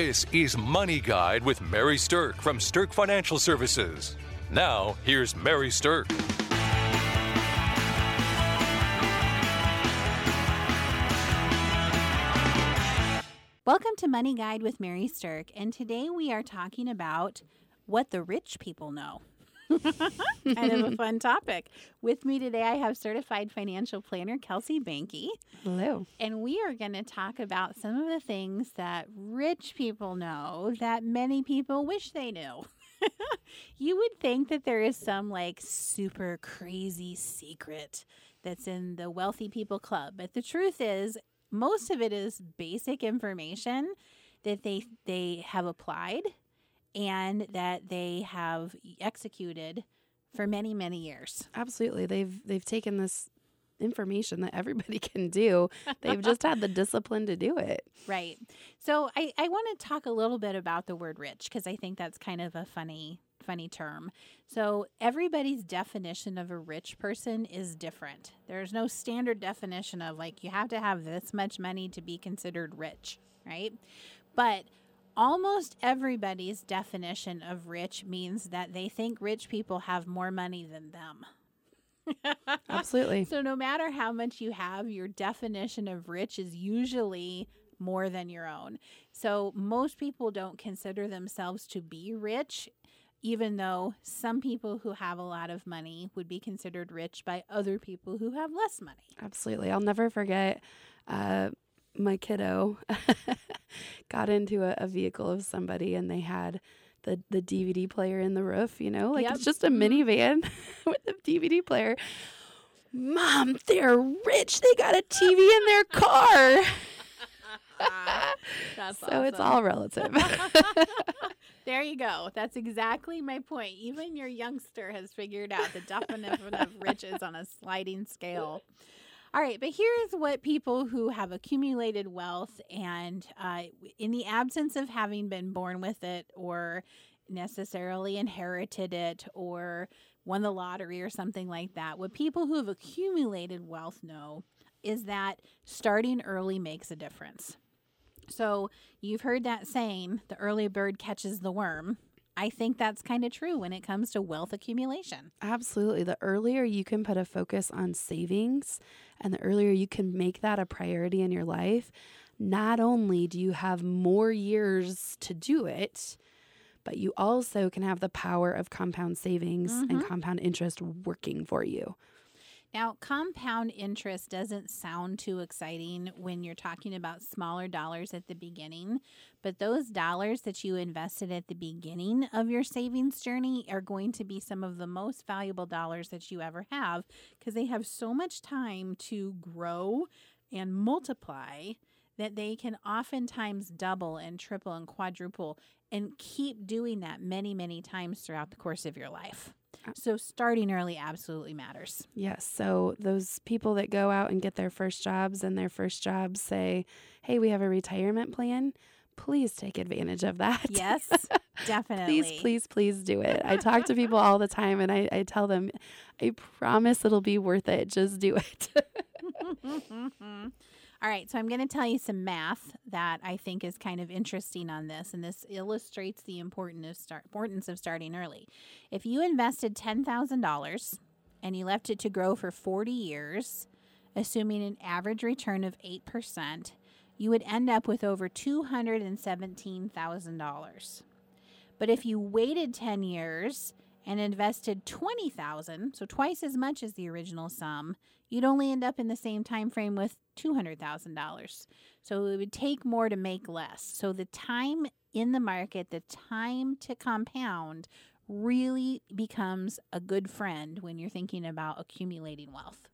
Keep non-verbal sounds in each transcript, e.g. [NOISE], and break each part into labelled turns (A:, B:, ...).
A: This is Money Guide with Mary Sterk from Sterk Financial Services. Now, here's Mary Sterk.
B: Welcome to Money Guide with Mary Sterk, and today we are talking about what the rich people know. Kind of a fun topic. With me today, I have certified financial planner Kelsey Banky.
C: Hello.
B: And we are going to talk about some of the things that rich people know that many people wish they knew. [LAUGHS] you would think that there is some like super crazy secret that's in the wealthy people club, but the truth is, most of it is basic information that they they have applied and that they have executed for many many years.
C: Absolutely. They've they've taken this information that everybody [LAUGHS] can do. They've just had the discipline to do it.
B: Right. So I, I want to talk a little bit about the word rich because I think that's kind of a funny funny term. So everybody's definition of a rich person is different. There's no standard definition of like you have to have this much money to be considered rich, right? But almost everybody's definition of rich means that they think rich people have more money than them. [LAUGHS]
C: Absolutely.
B: So no matter how much you have, your definition of rich is usually more than your own. So most people don't consider themselves to be rich even though some people who have a lot of money would be considered rich by other people who have less money.
C: Absolutely. I'll never forget uh, my kiddo [LAUGHS] got into a, a, vehicle of somebody and they had the, the DVD player in the roof, you know, like yep. it's just a mm-hmm. minivan [LAUGHS] with a DVD player. Mom, they're rich. They got a TV in their car. [LAUGHS] so awesome. it's all relative.
B: there you go. That's exactly my point. Even your youngster has figured out the definition of riches on a sliding scale. All right, but here's what people who have accumulated wealth and uh, in the absence of having been born with it or necessarily inherited it or won the lottery or something like that, what people who have accumulated wealth know is that starting early makes a difference. So you've heard that saying, the early bird catches the worm. I think that's kind of true when it comes to wealth accumulation.
C: Absolutely. The earlier you can put a focus on savings and the earlier you can make that a priority in your life, not only do you have more years to do it, but you also can have the power of compound savings mm-hmm. and compound interest working for you.
B: Now, compound interest doesn't sound too exciting when you're talking about smaller dollars at the beginning, but those dollars that you invested at the beginning of your savings journey are going to be some of the most valuable dollars that you ever have because they have so much time to grow and multiply that they can oftentimes double and triple and quadruple and keep doing that many, many times throughout the course of your life. Ah. So starting early absolutely matters.
C: Yes. So those people that go out and get their first jobs and their first jobs say, "Hey, we have a retirement plan." Please take advantage of that.
B: Yes, [LAUGHS] definitely.
C: please, please, please do it. I talk to people [LAUGHS] all the time and I, I tell them, I promise it'll be worth it. Just do it. [LAUGHS]
B: All right, so I'm going to tell you some math that I think is kind of interesting on this, and this illustrates the importance of, start, importance of starting early. If you invested $10,000 and you left it to grow for 40 years, assuming an average return of 8%, you would end up with over $217,000. But if you waited 10 years and invested 20,000, so twice as much as the original sum, you'd only end up in the same time frame with $200,000. So it would take more to make less. So the time in the market, the time to compound really becomes a good friend when you're thinking about accumulating wealth.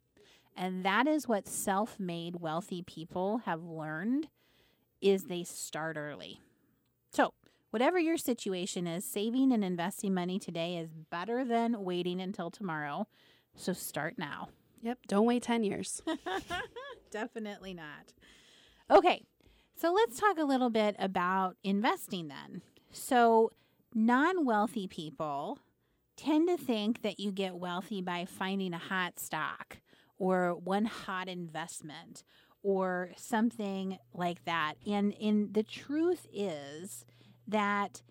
B: And that is what self-made wealthy people have learned is they start early. So, whatever your situation is, saving and investing money today is better than waiting until tomorrow. So start now.
C: Yep. Don't wait 10 years. [LAUGHS]
B: Definitely not. Okay. So let's talk a little bit about investing then. So, non wealthy people tend to think that you get wealthy by finding a hot stock or one hot investment or something like that. And in the truth is that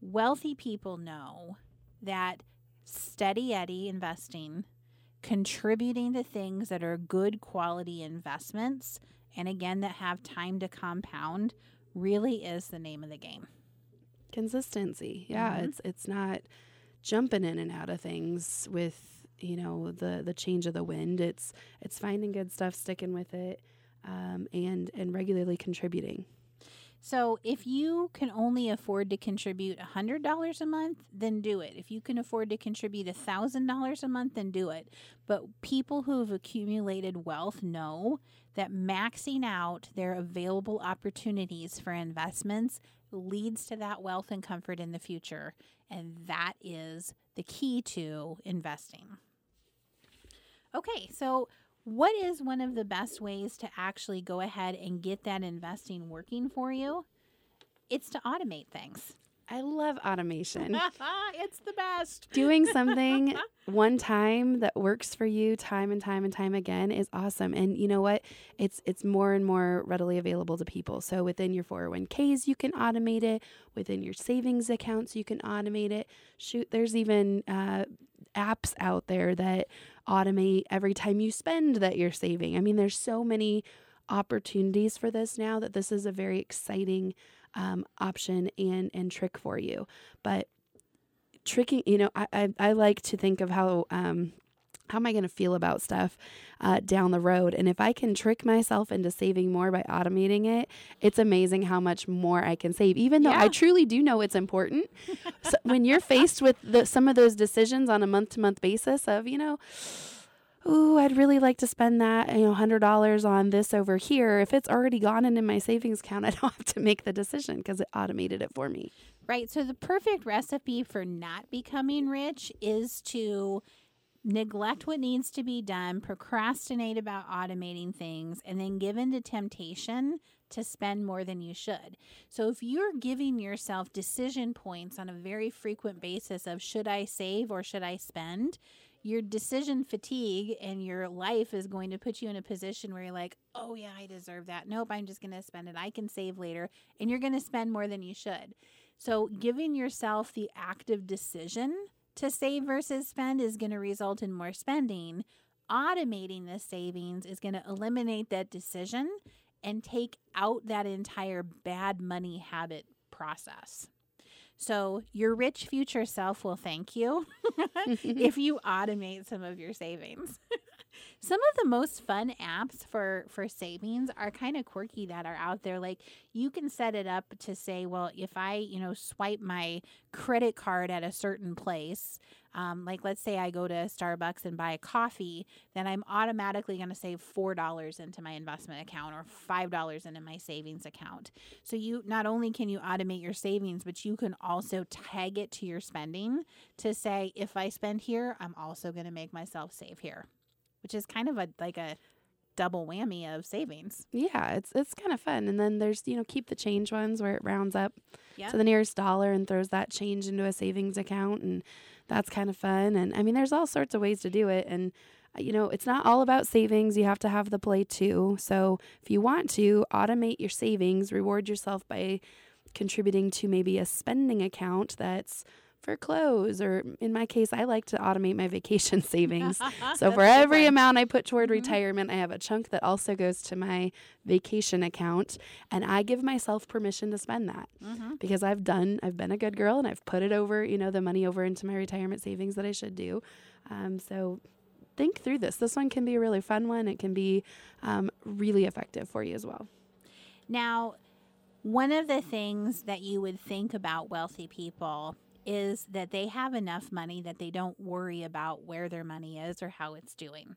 B: wealthy people know that steady eddy investing, contributing to things that are good quality investments, and again that have time to compound really is the name of the game.
C: Consistency. Yeah, mm-hmm. it's it's not jumping in and out of things with you know the the change of the wind. It's it's finding good stuff, sticking with it, um, and and regularly contributing.
B: So if you can only afford to contribute $100 a month, then do it. If you can afford to contribute $1,000 a month, then do it. But people who have accumulated wealth know that maxing out their available opportunities for investments leads to that wealth and comfort in the future. And that is the key to investing. Okay, so what is one of the best ways to actually go ahead and get that investing working for you? It's to automate things.
C: I love automation. [LAUGHS]
B: it's the best.
C: Doing something [LAUGHS] one time that works for you time and time and time again is awesome. And you know what? It's it's more and more readily available to people. So within your 401ks you can automate it, within your savings accounts you can automate it. Shoot, there's even uh, apps out there that automate every time you spend that you're saving. I mean, there's so many opportunities for this now that this is a very exciting um, option and and trick for you. But tricking, you know, I I, I like to think of how um, how am I going to feel about stuff uh, down the road? And if I can trick myself into saving more by automating it, it's amazing how much more I can save, even though yeah. I truly do know it's important. [LAUGHS] so when you're faced with the, some of those decisions on a month to month basis of, you know, ooh, I'd really like to spend that, you know, hundred dollars on this over here. If it's already gone into my savings account, [LAUGHS] I don't have to make the decision because it automated it for me.
B: Right. So the perfect recipe for not becoming rich is to neglect what needs to be done, procrastinate about automating things, and then give in to temptation to spend more than you should. So if you're giving yourself decision points on a very frequent basis of should I save or should I spend, your decision fatigue and your life is going to put you in a position where you're like, oh, yeah, I deserve that. Nope, I'm just going to spend it. I can save later. And you're going to spend more than you should. So, giving yourself the active decision to save versus spend is going to result in more spending. Automating the savings is going to eliminate that decision and take out that entire bad money habit process. So, your rich future self will thank you [LAUGHS] if you automate some of your savings. [LAUGHS] some of the most fun apps for for savings are kind of quirky that are out there like you can set it up to say well if i you know swipe my credit card at a certain place um, like let's say i go to starbucks and buy a coffee then i'm automatically going to save $4 into my investment account or $5 into my savings account. So you not only can you automate your savings but you can also tag it to your spending to say if i spend here i'm also going to make myself save here which is kind of a like a double whammy of savings.
C: Yeah, it's it's kind of fun. And then there's, you know, keep the change ones where it rounds up yep. to the nearest dollar and throws that change into a savings account and that's kind of fun. And I mean, there's all sorts of ways to do it and uh, you know, it's not all about savings. You have to have the play too. So, if you want to automate your savings, reward yourself by contributing to maybe a spending account that's for clothes or in my case i like to automate my [LAUGHS] vacation savings. [LAUGHS] So for every amount i put toward mm-hmm. retirement i have a chunk that also goes to my vacation account and i give myself permission to spend that mm-hmm. because i've done i've been a good girl and i've put it over you know the money over into my retirement savings that i should do. Um, so think through this. This one can be a really fun one. It can be um, really effective for you as well.
B: Now one of the things that you would think about wealthy people is that they have enough money that they don't worry about where their money is or how it's doing.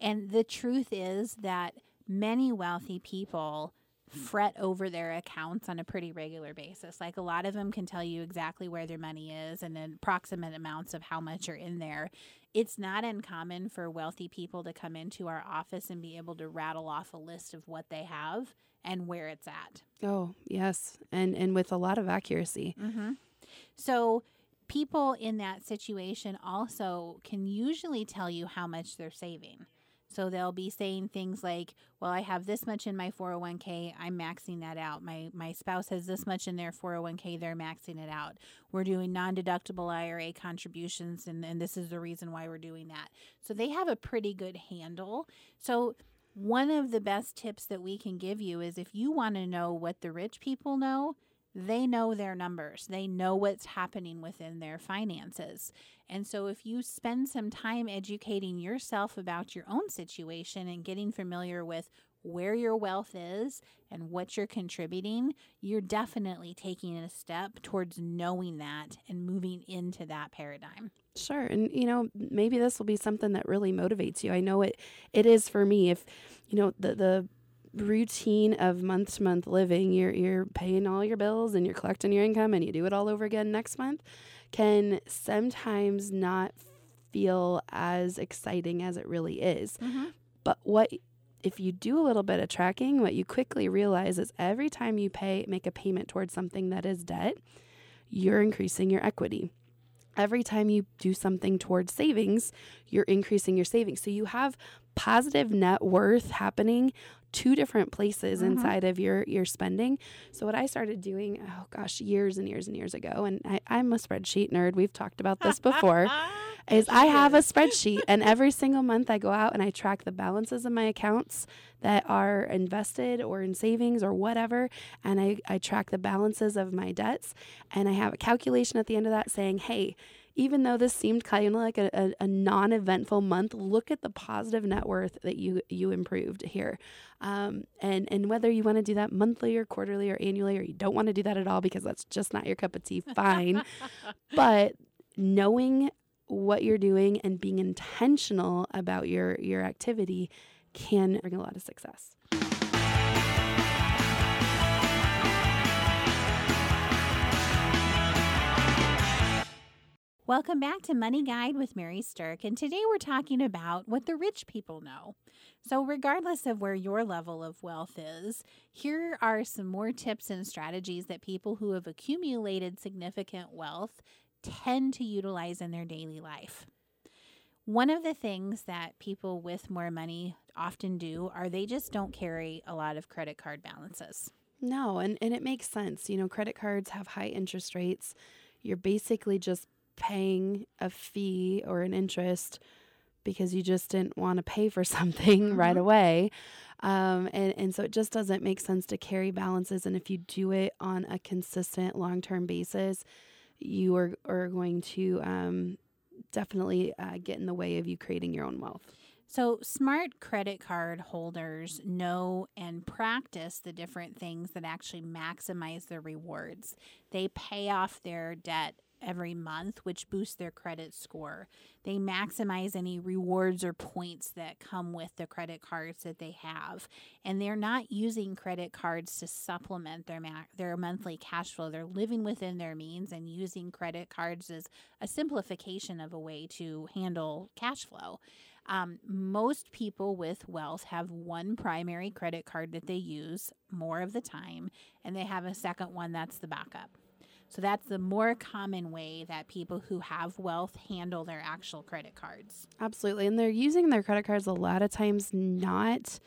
B: And the truth is that many wealthy people fret over their accounts on a pretty regular basis. Like a lot of them can tell you exactly where their money is and approximate amounts of how much are in there. It's not uncommon for wealthy people to come into our office and be able to rattle off a list of what they have and where it's at.
C: Oh, yes. And and with a lot of accuracy.
B: Mm-hmm. So people in that situation also can usually tell you how much they're saving. So they'll be saying things like, "Well, I have this much in my 401k, I'm maxing that out. My my spouse has this much in their 401k, they're maxing it out. We're doing non-deductible IRA contributions and and this is the reason why we're doing that." So they have a pretty good handle. So one of the best tips that we can give you is if you want to know what the rich people know, they know their numbers. They know what's happening within their finances. And so, if you spend some time educating yourself about your own situation and getting familiar with where your wealth is and what you're contributing, you're definitely taking a step towards knowing that and moving into that paradigm.
C: Sure. And you know, maybe this will be something that really motivates you. I know it it is for me if you know the the routine of month to month living, you're you're paying all your bills and you're collecting your income and you do it all over again next month can sometimes not feel as exciting as it really is. Mm-hmm. But what if you do a little bit of tracking, what you quickly realize is every time you pay make a payment towards something that is debt, you're increasing your equity. Every time you do something towards savings, you're increasing your savings. So you have positive net worth happening two different places mm-hmm. inside of your your spending. So what I started doing, oh gosh, years and years and years ago, and I, I'm a spreadsheet nerd. We've talked about this before. [LAUGHS] is I have a spreadsheet [LAUGHS] and every single month I go out and I track the balances of my accounts that are invested or in savings or whatever. And I, I track the balances of my debts and I have a calculation at the end of that saying, hey, even though this seemed kind of like a, a, a non-eventful month, look at the positive net worth that you you improved here. Um, and and whether you want to do that monthly or quarterly or annually, or you don't want to do that at all because that's just not your cup of tea, fine. [LAUGHS] but knowing what you're doing and being intentional about your your activity can bring a lot of success.
B: Welcome back to Money Guide with Mary Sterk, and today we're talking about what the rich people know. So, regardless of where your level of wealth is, here are some more tips and strategies that people who have accumulated significant wealth tend to utilize in their daily life. One of the things that people with more money often do are they just don't carry a lot of credit card balances.
C: No, and, and it makes sense. You know, credit cards have high interest rates. You're basically just paying a fee or an interest because you just didn't want to pay for [LAUGHS] something mm-hmm. right away. Um, and, and so it just doesn't make sense to carry balances. And if you do it on a consistent long term basis, you are, are going to um, definitely uh, get in the way of you creating your own wealth.
B: So, smart credit card holders know and practice the different things that actually maximize their rewards. They pay off their debt every month, which boosts their credit score. They maximize any rewards or points that come with the credit cards that they have. And they're not using credit cards to supplement their ma- their monthly cash flow. They're living within their means and using credit cards as a simplification of a way to handle cash flow. Um, most people with wealth have one primary credit card that they use more of the time, and they have a second one that's the backup. So that's the more common way that people who have wealth handle their actual credit cards.
C: Absolutely. And they're using their credit cards a lot of times not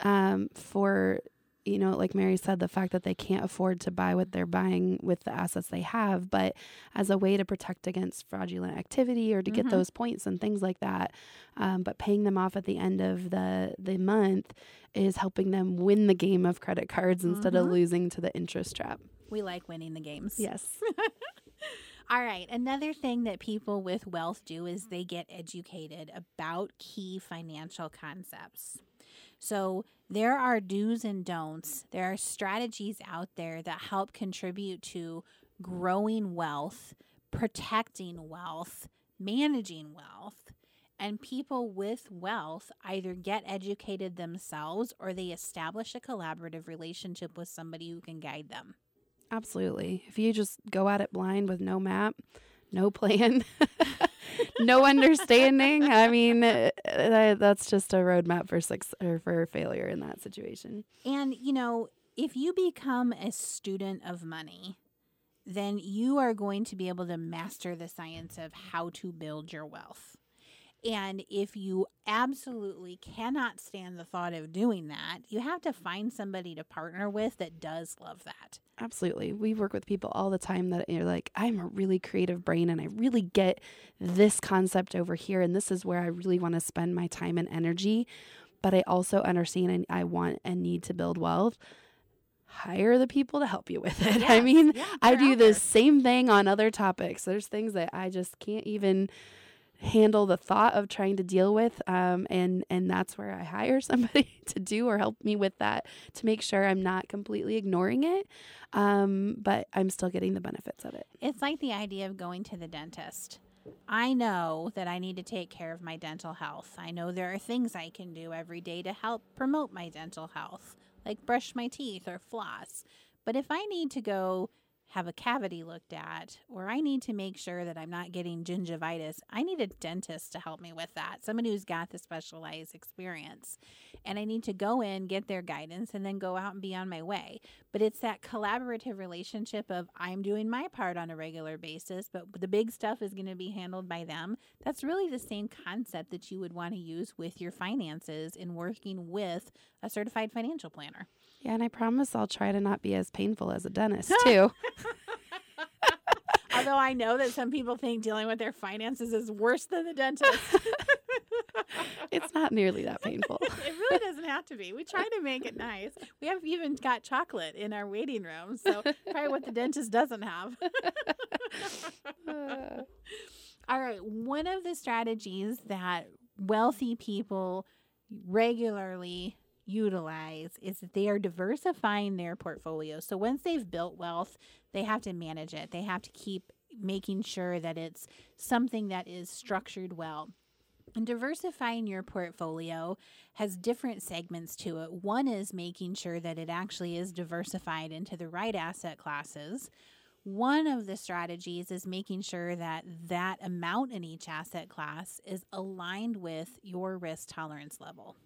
C: um, for, you know, like Mary said, the fact that they can't afford to buy what they're buying with the assets they have, but as a way to protect against fraudulent activity or to mm-hmm. get those points and things like that. Um, but paying them off at the end of the, the month is helping them win the game of credit cards mm-hmm. instead of mm-hmm. losing to the interest trap.
B: We like winning the games.
C: Yes. [LAUGHS]
B: All right. Another thing that people with wealth do is they get educated about key financial concepts. So there are do's and don'ts. There are strategies out there that help contribute to growing wealth, protecting wealth, managing wealth. And people with wealth either get educated themselves or they establish a collaborative relationship with somebody who can guide them.
C: Absolutely. If you just go at it blind with no map, no plan, [LAUGHS] no understanding, I mean, uh, that's just a roadmap for six or for failure in that situation.
B: And you know, if you become a student of money, then you are going to be able to master the science of how to build your wealth. And if you absolutely cannot stand the thought of doing that, you have to find somebody to partner with that does love that.
C: Absolutely. We work with people all the time that you're like, I'm a really creative brain and I really get this concept over here. And this is where I really want to spend my time and energy. But I also understand and I want and need to build wealth hire the people to help you with it. [LAUGHS] Yes, I mean, yeah, I do the same thing on other topics. There's things that I just can't even handle the thought of trying to deal with um, and and that's where i hire [LAUGHS] somebody to do or help me with that to make sure i'm not completely ignoring it um, but i'm still getting the benefits of it
B: it's like the idea of going to the dentist I know that I need to take care of my dental health. I know there are things I can do every day to help promote my dental health like brush my teeth or floss. But if I need to go have a cavity looked at, or I need to make sure that I'm not getting gingivitis, I need a dentist to help me with that. Somebody who's got the specialized experience. And I need to go in, get their guidance, and then go out and be on my way. But it's that collaborative relationship of I'm doing my part on a regular basis, but the big stuff is going to be handled by them. That's really the same concept that you would want to use with your finances in working with a certified financial planner.
C: Yeah, and I promise I'll try to not be as painful as a dentist [LAUGHS] too.
B: Although I know that some people think dealing with their finances is worse than the dentist. [LAUGHS]
C: it's not nearly that painful. [LAUGHS]
B: it really doesn't have to be. We try to make it nice. We have even got chocolate in our waiting room, so probably what the dentist doesn't have. [LAUGHS] All right, one of the strategies that wealthy people regularly utilize is that they are diversifying their portfolio. So once they've built wealth, they have to manage it. They have to keep making sure that it's something that is structured well. And diversifying your portfolio has different segments to it. One is making sure that it actually is diversified into the right asset classes. One of the strategies is making sure that that amount in each asset class is aligned with your risk tolerance level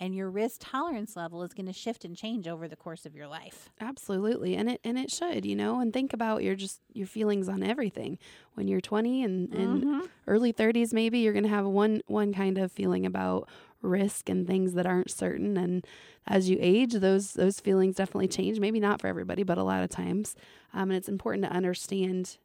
B: and your risk tolerance level is going to shift and change over the course of your life.
C: Absolutely. And it and it should, you know, and think about your just your feelings on everything. When you're 20 and, and mm-hmm. early 30s maybe you're going to have one one kind of feeling about risk and things that aren't certain and as you age those those feelings definitely change maybe not for everybody but a lot of times um, and it's important to understand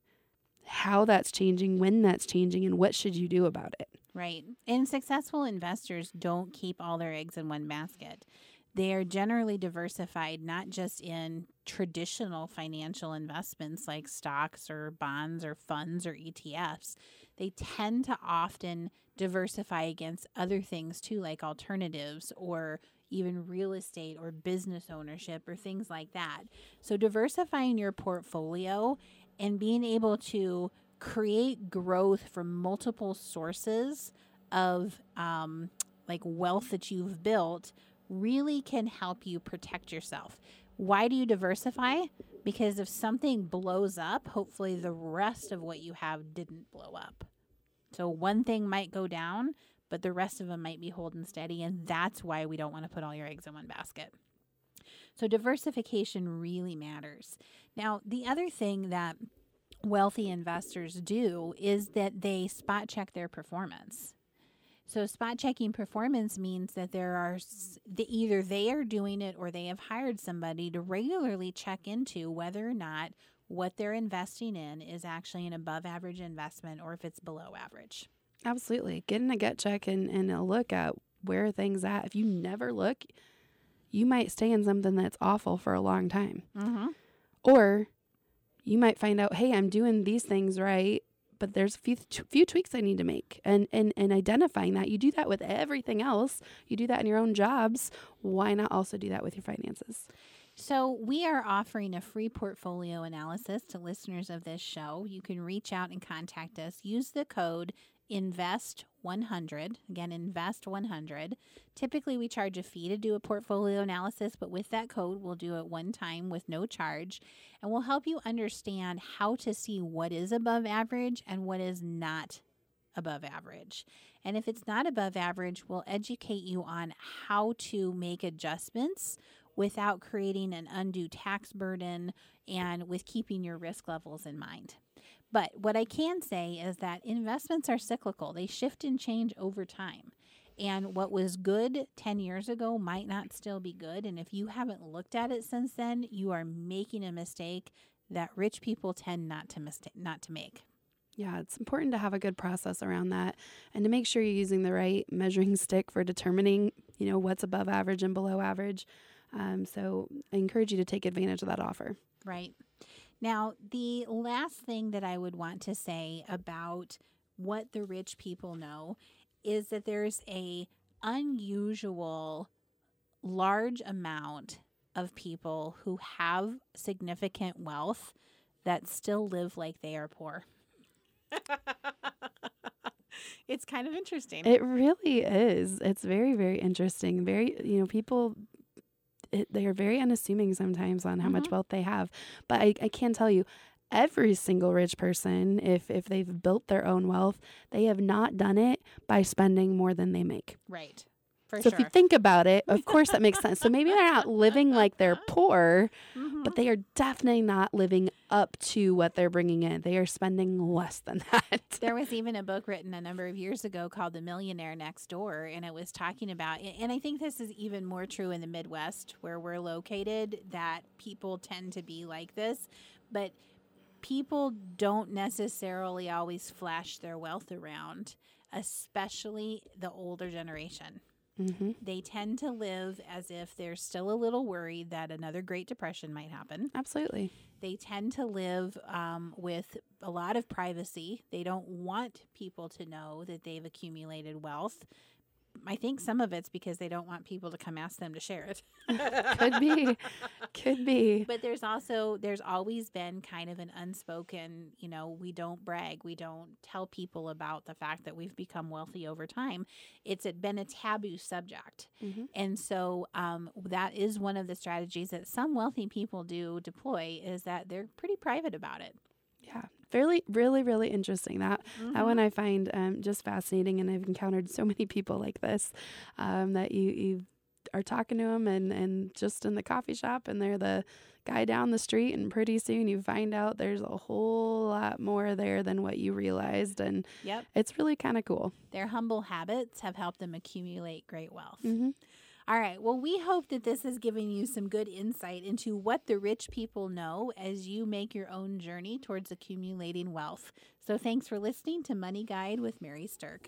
C: how that's changing when that's changing and what should you do about it
B: Right. And successful investors don't keep all their eggs in one basket. They are generally diversified not just in traditional financial investments like stocks or bonds or funds or ETFs. They tend to often diversify against other things too, like alternatives or even real estate or business ownership or things like that. So, diversifying your portfolio and being able to create growth from multiple sources of um, like wealth that you've built really can help you protect yourself. Why do you diversify? Because if something blows up, hopefully the rest of what you have didn't blow up. So one thing might go down, but the rest of them might be holding steady. And that's why we don't want to put all your eggs in one basket. So diversification really matters. Now, the other thing that wealthy investors do is that they spot check their performance. So spot checking performance means that there are the, either they are doing it or they have hired somebody to regularly check into whether or not what they're investing in is actually an above average investment or if it's below average.
C: Absolutely. Getting a gut check and, and a look at where things at. If you never look, you might stay in something that's awful for a long time. Mm-hmm. Or you might find out, hey, I'm doing these things right, but there's a few, few tweaks I need to make. And, and, and identifying that, you do that with everything else. You do that in your own jobs. Why not also do that with your finances?
B: So, we are offering a free portfolio analysis to listeners of this show. You can reach out and contact us. Use the code invest 100 again invest 100 typically we charge a fee to do a portfolio analysis but with that code we'll do it one time with no charge and we'll help you understand how to see what is above average and what is not above average. And if it's not above average we'll educate you on how to make adjustments without creating an undue tax burden and with keeping your risk levels in mind But what I can say is that investments are cyclical, they shift and change over time. And what was good 10 years ago might not still be good. And if you haven't looked at it since then, you are making a mistake that rich people tend not to mistake not to make.
C: Yeah, it's important to have a good process around that and to make sure you're using the right measuring [LAUGHS] stick for determining, you know, what's above average and below average. Um, so I encourage you to take advantage of that offer.
B: Right. Now, the last thing that I would want to say about what the rich people know is that there's a unusual large amount of people who have significant wealth that still live like they are poor. [LAUGHS] it's kind of interesting.
C: It really is. It's very, very interesting. Very, you know, people it, they are very unassuming sometimes on how mm-hmm. much wealth they have. But I, I can tell you, every single rich person, if if they've built their own wealth, they have not done it by spending more than they make.
B: Right.
C: For so sure. if you think about it, of course that makes [LAUGHS] sense. So maybe they're not living like they're [LAUGHS] poor, mm-hmm. But they are definitely not living up to what they're bringing in. They are spending less than [LAUGHS] that.
B: there was even a book written a number of years ago called The Millionaire Next Door, and it was talking about, and I think this is even more true in the Midwest where we're located, that people tend to be like this. But people don't necessarily always flash their wealth around, especially the older generation. Mm-hmm. They tend to live as if they're still a little worried that another Great Depression might happen.
C: Absolutely.
B: They tend to live um, with a lot of privacy. They don't want people to know that they've accumulated wealth I think some of it's because they don't want people to come ask them to share it. [LAUGHS]
C: Could be. Could be.
B: But there's also there's always been kind of an unspoken, you know, we don't brag, we don't tell people about the fact that we've become wealthy over time. It's been a taboo subject. Mm-hmm. And so um, that is one of the strategies that some wealthy people do deploy is that they're pretty private about it.
C: Yeah, fairly, really, really interesting. That mm-hmm. that one I find um, just fascinating, and I've encountered so many people like this um, that you you are talking to them and and just in the coffee shop, and they're the guy down the street, and pretty soon you find out there's a whole lot more there than what you realized, and
B: yep.
C: it's really kind of cool.
B: Their humble habits have helped them accumulate great wealth. Mm-hmm. All right. Well, we hope that this has given you some good insight into what the rich people know as you make your own journey towards accumulating wealth. So thanks for listening to Money Guide with Mary Sterk.